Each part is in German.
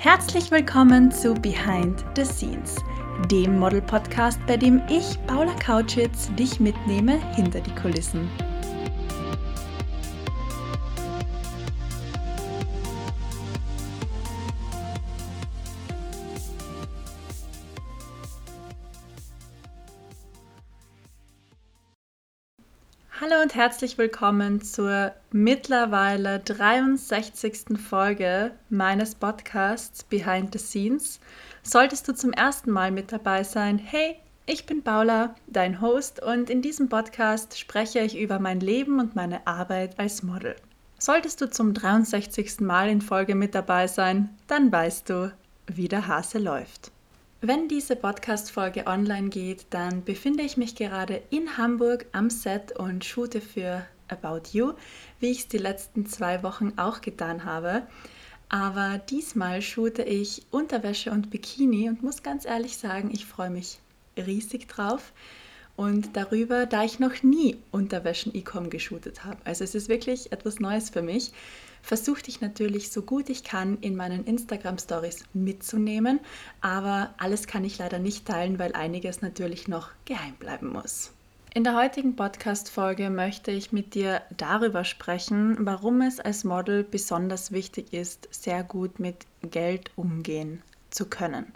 Herzlich willkommen zu Behind the Scenes, dem Model-Podcast, bei dem ich, Paula Kautschitz, dich mitnehme hinter die Kulissen. Und herzlich willkommen zur mittlerweile 63. Folge meines Podcasts Behind the Scenes. Solltest du zum ersten Mal mit dabei sein, hey, ich bin Paula, dein Host, und in diesem Podcast spreche ich über mein Leben und meine Arbeit als Model. Solltest du zum 63. Mal in Folge mit dabei sein, dann weißt du, wie der Hase läuft. Wenn diese Podcast-Folge online geht, dann befinde ich mich gerade in Hamburg am Set und shoote für About You, wie ich es die letzten zwei Wochen auch getan habe. Aber diesmal shoote ich Unterwäsche und Bikini und muss ganz ehrlich sagen, ich freue mich riesig drauf. Und darüber, da ich noch nie Unterwäschen-Ecom geshootet habe. Also es ist wirklich etwas Neues für mich versuche ich natürlich so gut ich kann in meinen Instagram Stories mitzunehmen, aber alles kann ich leider nicht teilen, weil einiges natürlich noch geheim bleiben muss. In der heutigen Podcast-Folge möchte ich mit dir darüber sprechen, warum es als Model besonders wichtig ist, sehr gut mit Geld umgehen zu können.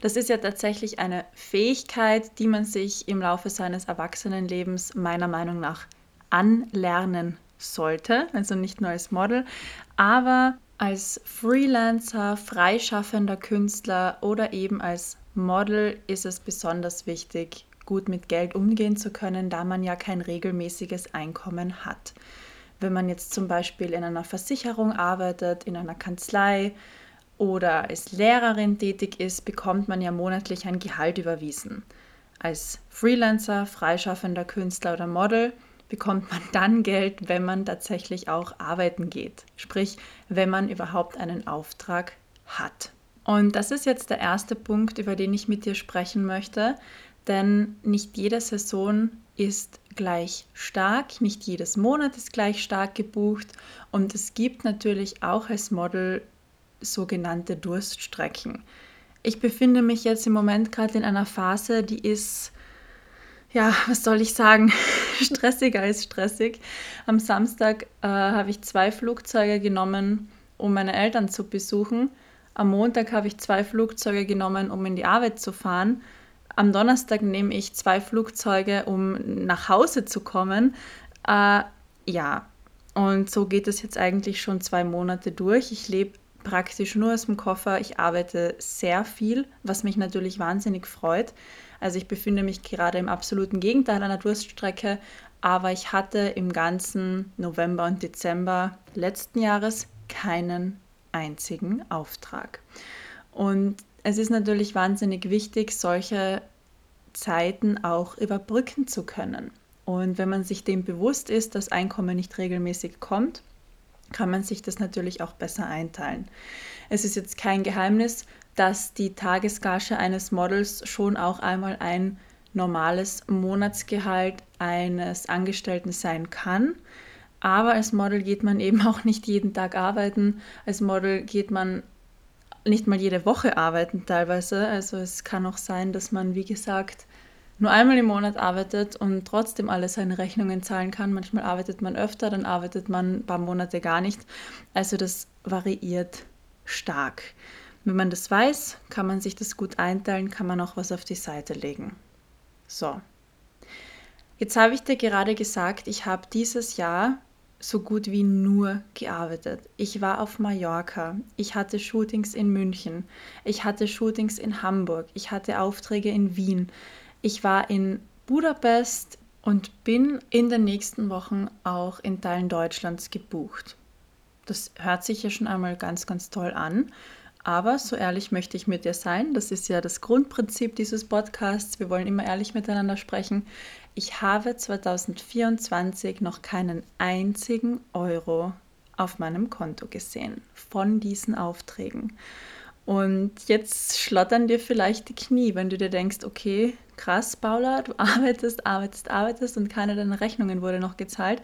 Das ist ja tatsächlich eine Fähigkeit, die man sich im Laufe seines Erwachsenenlebens meiner Meinung nach anlernen sollte, also nicht nur als Model, aber als Freelancer, freischaffender Künstler oder eben als Model ist es besonders wichtig, gut mit Geld umgehen zu können, da man ja kein regelmäßiges Einkommen hat. Wenn man jetzt zum Beispiel in einer Versicherung arbeitet, in einer Kanzlei oder als Lehrerin tätig ist, bekommt man ja monatlich ein Gehalt überwiesen. Als Freelancer, freischaffender Künstler oder Model bekommt man dann Geld, wenn man tatsächlich auch arbeiten geht. Sprich, wenn man überhaupt einen Auftrag hat. Und das ist jetzt der erste Punkt, über den ich mit dir sprechen möchte, denn nicht jede Saison ist gleich stark, nicht jedes Monat ist gleich stark gebucht und es gibt natürlich auch als Model sogenannte Durststrecken. Ich befinde mich jetzt im Moment gerade in einer Phase, die ist ja, was soll ich sagen, stressiger als stressig. Am Samstag äh, habe ich zwei Flugzeuge genommen, um meine Eltern zu besuchen. Am Montag habe ich zwei Flugzeuge genommen, um in die Arbeit zu fahren. Am Donnerstag nehme ich zwei Flugzeuge, um nach Hause zu kommen. Äh, ja, und so geht es jetzt eigentlich schon zwei Monate durch. Ich lebe praktisch nur aus dem Koffer. Ich arbeite sehr viel, was mich natürlich wahnsinnig freut. Also ich befinde mich gerade im absoluten Gegenteil einer Durststrecke, aber ich hatte im ganzen November und Dezember letzten Jahres keinen einzigen Auftrag. Und es ist natürlich wahnsinnig wichtig, solche Zeiten auch überbrücken zu können. Und wenn man sich dem bewusst ist, dass Einkommen nicht regelmäßig kommt, kann man sich das natürlich auch besser einteilen. Es ist jetzt kein Geheimnis, dass die Tagesgage eines Models schon auch einmal ein normales Monatsgehalt eines Angestellten sein kann. Aber als Model geht man eben auch nicht jeden Tag arbeiten. Als Model geht man nicht mal jede Woche arbeiten teilweise. Also es kann auch sein, dass man, wie gesagt, nur einmal im Monat arbeitet und trotzdem alle seine Rechnungen zahlen kann. Manchmal arbeitet man öfter, dann arbeitet man ein paar Monate gar nicht. Also das variiert stark. Wenn man das weiß, kann man sich das gut einteilen, kann man auch was auf die Seite legen. So. Jetzt habe ich dir gerade gesagt, ich habe dieses Jahr so gut wie nur gearbeitet. Ich war auf Mallorca, ich hatte Shootings in München, ich hatte Shootings in Hamburg, ich hatte Aufträge in Wien, ich war in Budapest und bin in den nächsten Wochen auch in Teilen Deutschlands gebucht. Das hört sich ja schon einmal ganz, ganz toll an. Aber so ehrlich möchte ich mit dir sein. Das ist ja das Grundprinzip dieses Podcasts. Wir wollen immer ehrlich miteinander sprechen. Ich habe 2024 noch keinen einzigen Euro auf meinem Konto gesehen von diesen Aufträgen. Und jetzt schlottern dir vielleicht die Knie, wenn du dir denkst, okay, krass, Paula, du arbeitest, arbeitest, arbeitest und keine deiner Rechnungen wurde noch gezahlt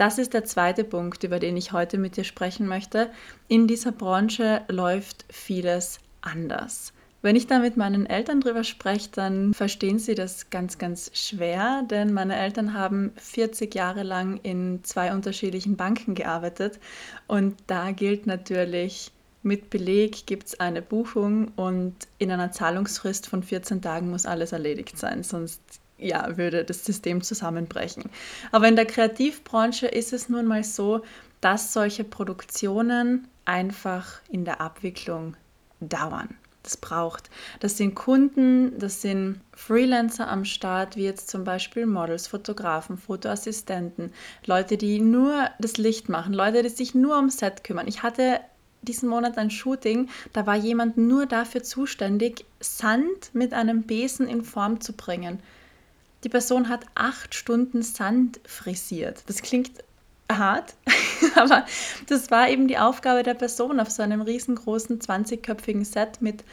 Das ist der zweite Punkt, über den ich heute mit dir sprechen möchte. In dieser Branche läuft vieles anders. Wenn ich da mit meinen Eltern drüber spreche, dann verstehen sie das ganz, ganz schwer, denn meine Eltern haben 40 Jahre lang in zwei unterschiedlichen Banken gearbeitet und da gilt natürlich, mit Beleg gibt es eine Buchung und in einer Zahlungsfrist von 14 Tagen muss alles erledigt sein, sonst ja, würde das System zusammenbrechen. Aber in der Kreativbranche ist es nun mal so, dass solche Produktionen einfach in der Abwicklung dauern. Das braucht. Das sind Kunden, das sind Freelancer am Start, wie jetzt zum Beispiel Models, Fotografen, Fotoassistenten, Leute, die nur das Licht machen, Leute, die sich nur ums Set kümmern. Ich hatte diesen Monat ein Shooting, da war jemand nur dafür zuständig, Sand mit einem Besen in Form zu bringen. Die Person hat acht Stunden Sand frisiert. Das klingt hart, aber das war eben die Aufgabe der Person auf so einem riesengroßen 20-köpfigen Set mit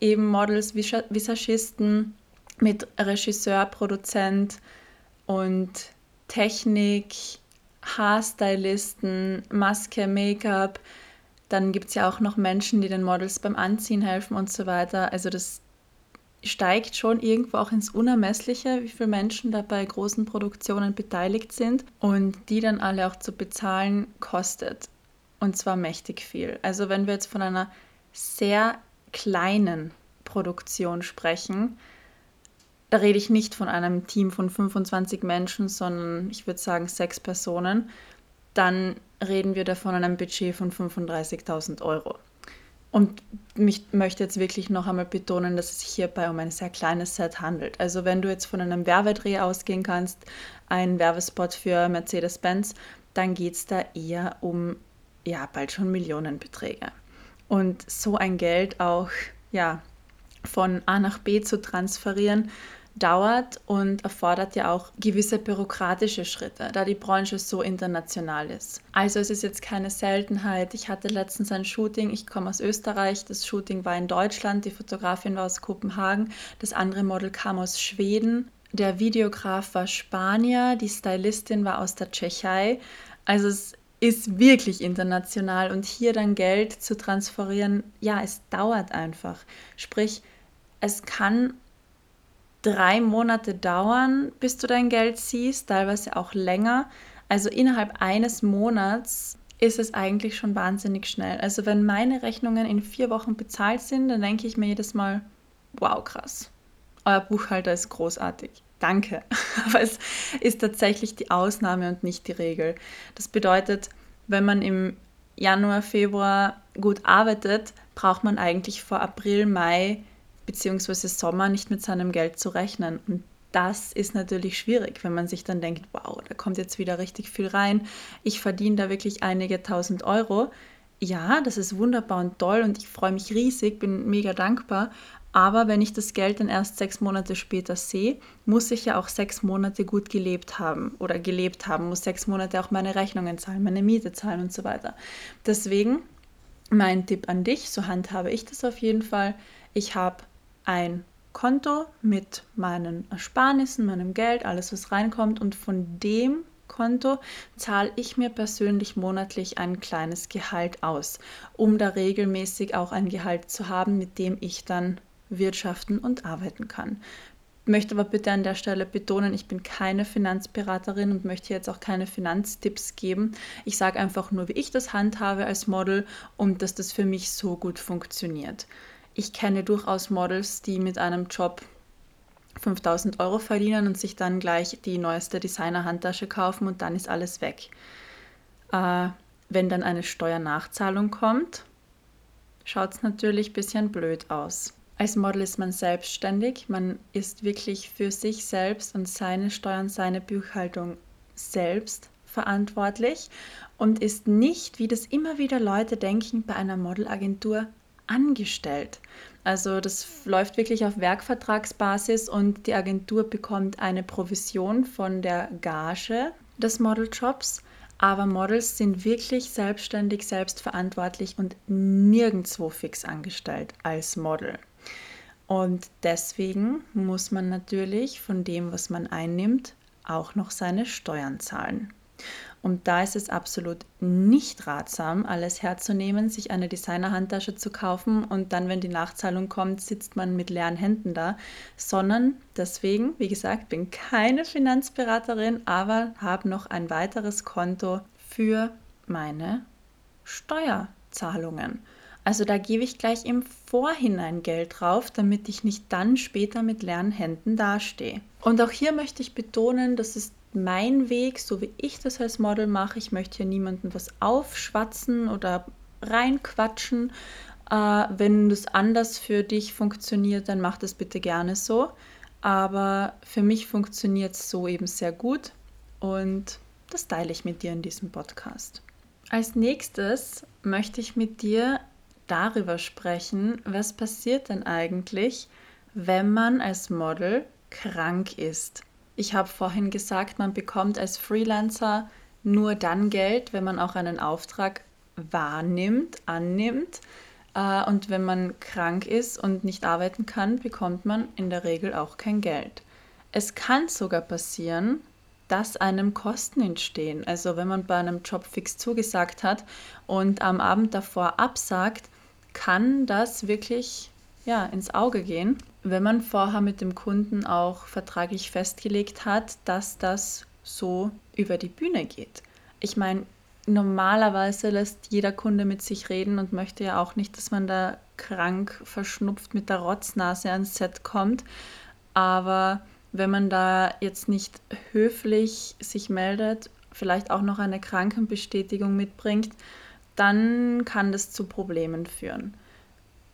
eben Models, Visagisten, mit Regisseur, Produzent und Technik, Haarstylisten, Maske, Make-up. Dann gibt es ja auch noch Menschen, die den Models beim Anziehen helfen und so weiter. Also das steigt schon irgendwo auch ins Unermessliche, wie viele Menschen da bei großen Produktionen beteiligt sind und die dann alle auch zu bezahlen kostet. Und zwar mächtig viel. Also wenn wir jetzt von einer sehr kleinen Produktion sprechen, da rede ich nicht von einem Team von 25 Menschen, sondern ich würde sagen sechs Personen, dann reden wir da von einem Budget von 35.000 Euro. Und ich möchte jetzt wirklich noch einmal betonen, dass es sich hierbei um ein sehr kleines Set handelt. Also wenn du jetzt von einem Werbedreh ausgehen kannst, ein Werbespot für Mercedes-Benz, dann geht es da eher um ja bald schon Millionenbeträge. Und so ein Geld auch ja von A nach B zu transferieren, dauert und erfordert ja auch gewisse bürokratische Schritte, da die Branche so international ist. Also es ist jetzt keine Seltenheit. Ich hatte letztens ein Shooting, ich komme aus Österreich, das Shooting war in Deutschland, die Fotografin war aus Kopenhagen, das andere Model kam aus Schweden, der Videograf war Spanier, die Stylistin war aus der Tschechei. Also es ist wirklich international und hier dann Geld zu transferieren, ja, es dauert einfach. Sprich, es kann drei Monate dauern, bis du dein Geld siehst, teilweise auch länger. Also innerhalb eines Monats ist es eigentlich schon wahnsinnig schnell. Also wenn meine Rechnungen in vier Wochen bezahlt sind, dann denke ich mir jedes Mal, wow, krass. Euer Buchhalter ist großartig. Danke. Aber es ist tatsächlich die Ausnahme und nicht die Regel. Das bedeutet, wenn man im Januar, Februar gut arbeitet, braucht man eigentlich vor April, Mai beziehungsweise Sommer nicht mit seinem Geld zu rechnen. Und das ist natürlich schwierig, wenn man sich dann denkt, wow, da kommt jetzt wieder richtig viel rein. Ich verdiene da wirklich einige tausend Euro. Ja, das ist wunderbar und toll und ich freue mich riesig, bin mega dankbar. Aber wenn ich das Geld dann erst sechs Monate später sehe, muss ich ja auch sechs Monate gut gelebt haben oder gelebt haben, muss sechs Monate auch meine Rechnungen zahlen, meine Miete zahlen und so weiter. Deswegen mein Tipp an dich, so handhabe ich das auf jeden Fall. Ich habe ein Konto mit meinen Ersparnissen, meinem Geld, alles was reinkommt und von dem Konto zahle ich mir persönlich monatlich ein kleines Gehalt aus, um da regelmäßig auch ein Gehalt zu haben, mit dem ich dann wirtschaften und arbeiten kann. Möchte aber bitte an der Stelle betonen, ich bin keine Finanzberaterin und möchte jetzt auch keine Finanztipps geben. Ich sage einfach nur, wie ich das handhabe als Model und dass das für mich so gut funktioniert ich kenne durchaus Models, die mit einem Job 5000 Euro verdienen und sich dann gleich die neueste Designer-Handtasche kaufen und dann ist alles weg. Äh, wenn dann eine Steuernachzahlung kommt, schaut es natürlich ein bisschen blöd aus. Als Model ist man selbstständig, man ist wirklich für sich selbst und seine Steuern, seine Buchhaltung selbst verantwortlich und ist nicht, wie das immer wieder Leute denken, bei einer Modelagentur angestellt. Also das läuft wirklich auf Werkvertragsbasis und die Agentur bekommt eine Provision von der Gage des Modeljobs. Aber Models sind wirklich selbstständig, selbstverantwortlich und nirgendwo fix angestellt als Model. Und deswegen muss man natürlich von dem, was man einnimmt, auch noch seine Steuern zahlen. Und da ist es absolut nicht ratsam, alles herzunehmen, sich eine Designer-Handtasche zu kaufen und dann, wenn die Nachzahlung kommt, sitzt man mit leeren Händen da, sondern deswegen, wie gesagt, bin keine Finanzberaterin, aber habe noch ein weiteres Konto für meine Steuerzahlungen. Also da gebe ich gleich im Vorhinein Geld drauf, damit ich nicht dann später mit leeren Händen dastehe. Und auch hier möchte ich betonen, das ist mein Weg, so wie ich das als Model mache. Ich möchte hier niemandem was aufschwatzen oder reinquatschen. Äh, wenn das anders für dich funktioniert, dann mach das bitte gerne so. Aber für mich funktioniert es so eben sehr gut und das teile ich mit dir in diesem Podcast. Als nächstes möchte ich mit dir darüber sprechen, was passiert denn eigentlich, wenn man als Model krank ist. Ich habe vorhin gesagt, man bekommt als Freelancer nur dann Geld, wenn man auch einen Auftrag wahrnimmt, annimmt. Äh, und wenn man krank ist und nicht arbeiten kann, bekommt man in der Regel auch kein Geld. Es kann sogar passieren, dass einem Kosten entstehen. Also wenn man bei einem Job fix zugesagt hat und am Abend davor absagt, kann das wirklich ja, ins Auge gehen, wenn man vorher mit dem Kunden auch vertraglich festgelegt hat, dass das so über die Bühne geht. Ich meine, normalerweise lässt jeder Kunde mit sich reden und möchte ja auch nicht, dass man da krank verschnupft mit der Rotznase ans Set kommt. Aber wenn man da jetzt nicht höflich sich meldet, vielleicht auch noch eine Krankenbestätigung mitbringt, dann kann das zu Problemen führen.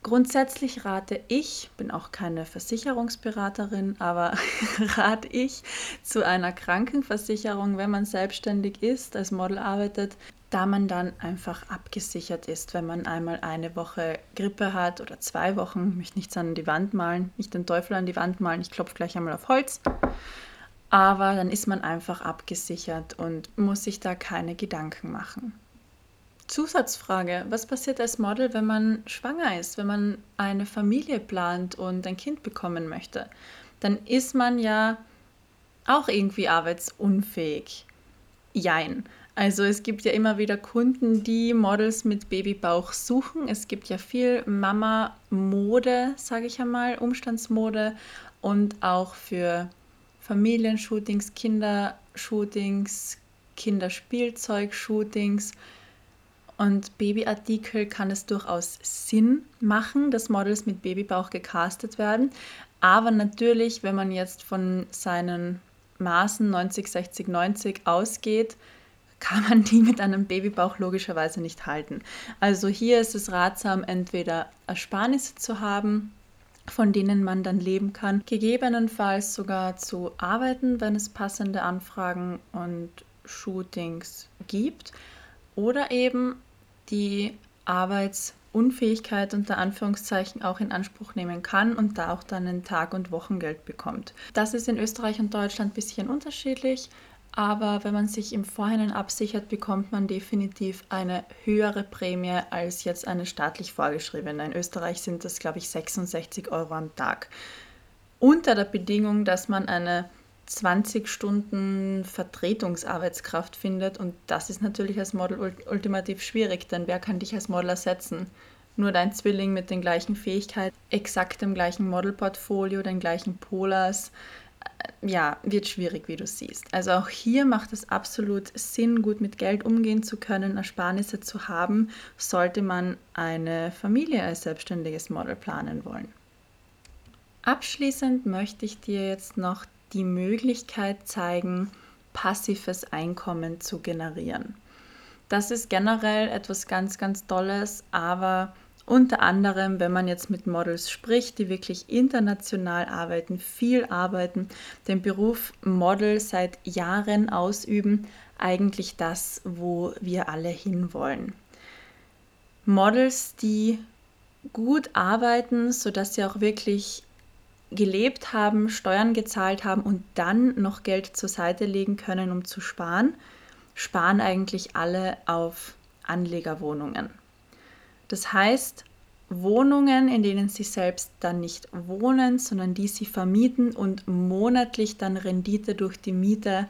Grundsätzlich rate ich, bin auch keine Versicherungsberaterin, aber rate ich zu einer Krankenversicherung, wenn man selbstständig ist, als Model arbeitet, da man dann einfach abgesichert ist, wenn man einmal eine Woche Grippe hat oder zwei Wochen, ich möchte nichts an die Wand malen, nicht den Teufel an die Wand malen, ich klopfe gleich einmal auf Holz. Aber dann ist man einfach abgesichert und muss sich da keine Gedanken machen. Zusatzfrage, was passiert als Model, wenn man schwanger ist, wenn man eine Familie plant und ein Kind bekommen möchte? Dann ist man ja auch irgendwie arbeitsunfähig. Jein. Also es gibt ja immer wieder Kunden, die Models mit Babybauch suchen. Es gibt ja viel Mama-Mode, sage ich einmal, Umstandsmode und auch für Familienshootings, Kindershootings, Kinderspielzeug-Shootings. Und Babyartikel kann es durchaus Sinn machen, dass Models mit Babybauch gecastet werden. Aber natürlich, wenn man jetzt von seinen Maßen 90, 60, 90 ausgeht, kann man die mit einem Babybauch logischerweise nicht halten. Also hier ist es ratsam, entweder Ersparnisse zu haben, von denen man dann leben kann, gegebenenfalls sogar zu arbeiten, wenn es passende Anfragen und Shootings gibt, oder eben die Arbeitsunfähigkeit unter Anführungszeichen auch in Anspruch nehmen kann und da auch dann ein Tag- und Wochengeld bekommt. Das ist in Österreich und Deutschland ein bisschen unterschiedlich. Aber wenn man sich im Vorhinein absichert, bekommt man definitiv eine höhere Prämie als jetzt eine staatlich vorgeschriebene. In Österreich sind das, glaube ich, 66 Euro am Tag. Unter der Bedingung, dass man eine 20 Stunden Vertretungsarbeitskraft findet. Und das ist natürlich als Model ultimativ schwierig, denn wer kann dich als Model ersetzen? Nur dein Zwilling mit den gleichen Fähigkeiten, exakt dem gleichen Modelportfolio, den gleichen Polars ja, wird schwierig, wie du siehst. Also auch hier macht es absolut Sinn, gut mit Geld umgehen zu können, Ersparnisse zu haben, sollte man eine Familie als selbstständiges Model planen wollen. Abschließend möchte ich dir jetzt noch die Möglichkeit zeigen, passives Einkommen zu generieren. Das ist generell etwas ganz, ganz Tolles, aber unter anderem, wenn man jetzt mit Models spricht, die wirklich international arbeiten, viel arbeiten, den Beruf Model seit Jahren ausüben, eigentlich das, wo wir alle hinwollen. Models, die gut arbeiten, sodass sie auch wirklich gelebt haben, Steuern gezahlt haben und dann noch Geld zur Seite legen können, um zu sparen, sparen eigentlich alle auf Anlegerwohnungen. Das heißt, Wohnungen, in denen sie selbst dann nicht wohnen, sondern die sie vermieten und monatlich dann Rendite durch die Miete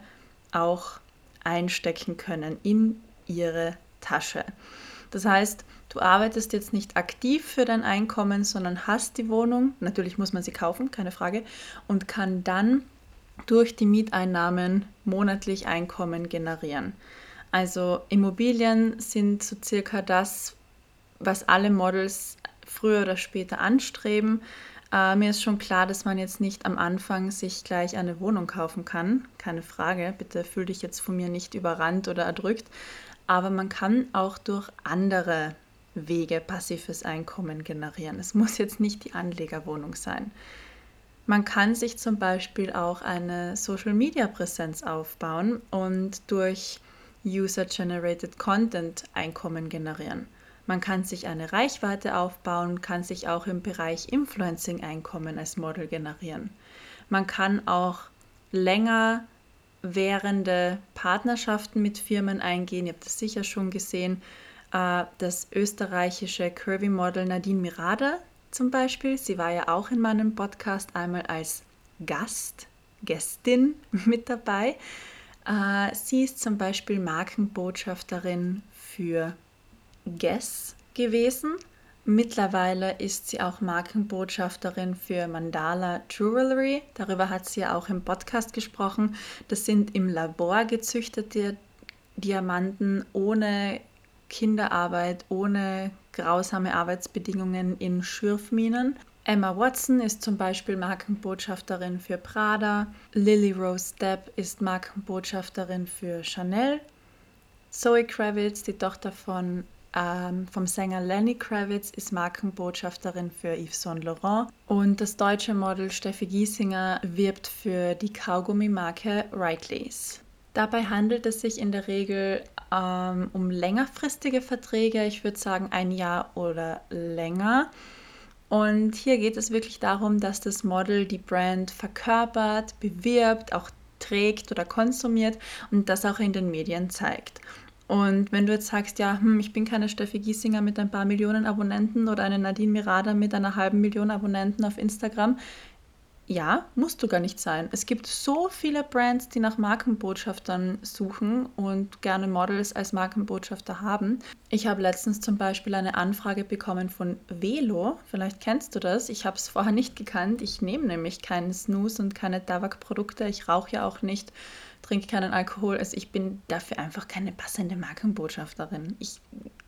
auch einstecken können in ihre Tasche. Das heißt, du arbeitest jetzt nicht aktiv für dein Einkommen, sondern hast die Wohnung, natürlich muss man sie kaufen, keine Frage, und kann dann durch die Mieteinnahmen monatlich Einkommen generieren. Also Immobilien sind so circa das, was alle Models früher oder später anstreben. Äh, mir ist schon klar, dass man jetzt nicht am Anfang sich gleich eine Wohnung kaufen kann. Keine Frage. Bitte fühl dich jetzt von mir nicht überrannt oder erdrückt. Aber man kann auch durch andere Wege passives Einkommen generieren. Es muss jetzt nicht die Anlegerwohnung sein. Man kann sich zum Beispiel auch eine Social-Media-Präsenz aufbauen und durch User-Generated Content Einkommen generieren. Man kann sich eine Reichweite aufbauen, kann sich auch im Bereich Influencing Einkommen als Model generieren. Man kann auch länger währende Partnerschaften mit Firmen eingehen. Ihr habt das sicher schon gesehen. Äh, das österreichische Curvy-Model Nadine Mirada zum Beispiel, sie war ja auch in meinem Podcast einmal als Gast, Gästin mit dabei. Äh, sie ist zum Beispiel Markenbotschafterin für Guess gewesen. Mittlerweile ist sie auch Markenbotschafterin für Mandala Jewelry. Darüber hat sie ja auch im Podcast gesprochen. Das sind im Labor gezüchtete Diamanten ohne Kinderarbeit, ohne grausame Arbeitsbedingungen in Schürfminen. Emma Watson ist zum Beispiel Markenbotschafterin für Prada. Lily Rose Depp ist Markenbotschafterin für Chanel. Zoe Kravitz, die Tochter von, ähm, vom Sänger Lenny Kravitz, ist Markenbotschafterin für Yves Saint Laurent. Und das deutsche Model Steffi Giesinger wirbt für die Kaugummi-Marke Rightleys. Dabei handelt es sich in der Regel ähm, um längerfristige Verträge, ich würde sagen ein Jahr oder länger. Und hier geht es wirklich darum, dass das Model die Brand verkörpert, bewirbt, auch trägt oder konsumiert und das auch in den Medien zeigt. Und wenn du jetzt sagst, ja, hm, ich bin keine Steffi Giesinger mit ein paar Millionen Abonnenten oder eine Nadine Mirada mit einer halben Million Abonnenten auf Instagram, ja, musst du gar nicht sein. Es gibt so viele Brands, die nach Markenbotschaftern suchen und gerne Models als Markenbotschafter haben. Ich habe letztens zum Beispiel eine Anfrage bekommen von Velo. Vielleicht kennst du das. Ich habe es vorher nicht gekannt. Ich nehme nämlich keinen Snooze und keine Tabakprodukte. Ich rauche ja auch nicht, trinke keinen Alkohol. Also ich bin dafür einfach keine passende Markenbotschafterin. Ich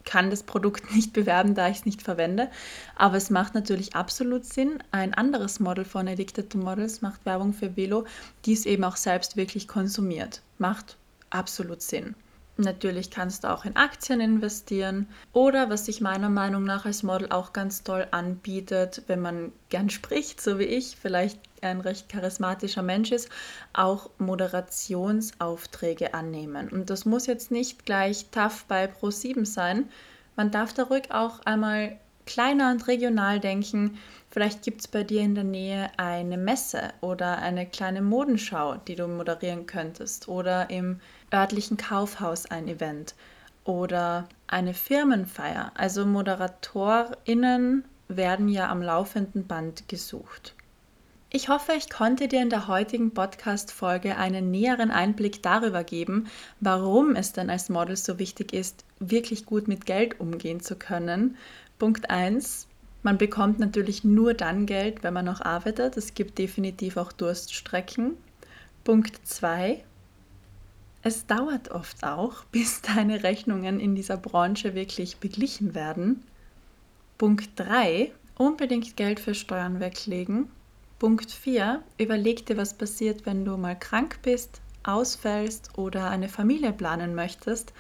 kann das Produkt nicht bewerben, da ich es nicht verwende. Aber es macht natürlich absolut Sinn. Ein anderes Model von Addicted to Models macht Werbung für Velo, die es eben auch selbst wirklich konsumiert. Macht absolut Sinn. Natürlich kannst du auch in Aktien investieren oder was sich meiner Meinung nach als Model auch ganz toll anbietet, wenn man gern spricht, so wie ich, vielleicht ein recht charismatischer Mensch ist, auch Moderationsaufträge annehmen. Und das muss jetzt nicht gleich tough bei Pro7 sein. Man darf da ruhig auch einmal kleiner und regional denken. Vielleicht gibt es bei dir in der Nähe eine Messe oder eine kleine Modenschau, die du moderieren könntest oder im örtlichen Kaufhaus ein Event oder eine Firmenfeier. Also Moderatorinnen werden ja am laufenden Band gesucht. Ich hoffe, ich konnte dir in der heutigen Podcast-Folge einen näheren Einblick darüber geben, warum es denn als Model so wichtig ist, wirklich gut mit Geld umgehen zu können. Punkt 1. Man bekommt natürlich nur dann Geld, wenn man noch arbeitet. Es gibt definitiv auch Durststrecken. Punkt 2. Es dauert oft auch, bis deine Rechnungen in dieser Branche wirklich beglichen werden. Punkt 3. Unbedingt Geld für Steuern weglegen. Punkt 4. Überleg dir, was passiert, wenn du mal krank bist, ausfällst oder eine Familie planen möchtest.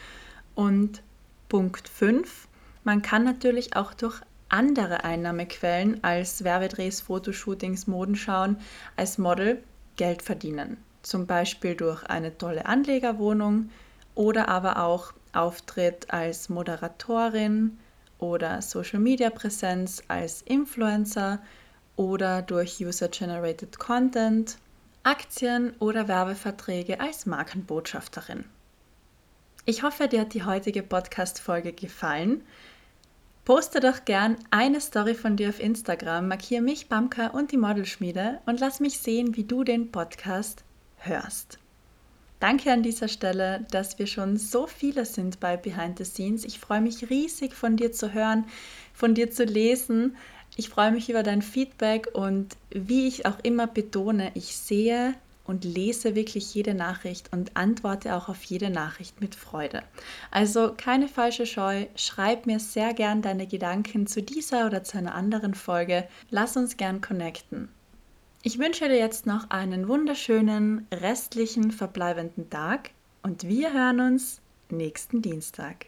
Und Punkt 5. Man kann natürlich auch durch andere Einnahmequellen als Werbedrehs, Fotoshootings, Modenschauen als Model Geld verdienen zum Beispiel durch eine tolle Anlegerwohnung oder aber auch Auftritt als Moderatorin oder Social-Media-Präsenz als Influencer oder durch User-Generated Content, Aktien oder Werbeverträge als Markenbotschafterin. Ich hoffe, dir hat die heutige Podcast-Folge gefallen. Poste doch gern eine Story von dir auf Instagram, markiere mich, Bamka und die Modelschmiede und lass mich sehen, wie du den Podcast hörst. Danke an dieser Stelle, dass wir schon so viele sind bei Behind the Scenes. Ich freue mich riesig von dir zu hören, von dir zu lesen. Ich freue mich über dein Feedback und wie ich auch immer betone, ich sehe und lese wirklich jede Nachricht und antworte auch auf jede Nachricht mit Freude. Also keine falsche Scheu, schreib mir sehr gern deine Gedanken zu dieser oder zu einer anderen Folge. Lass uns gern connecten. Ich wünsche dir jetzt noch einen wunderschönen restlichen verbleibenden Tag und wir hören uns nächsten Dienstag.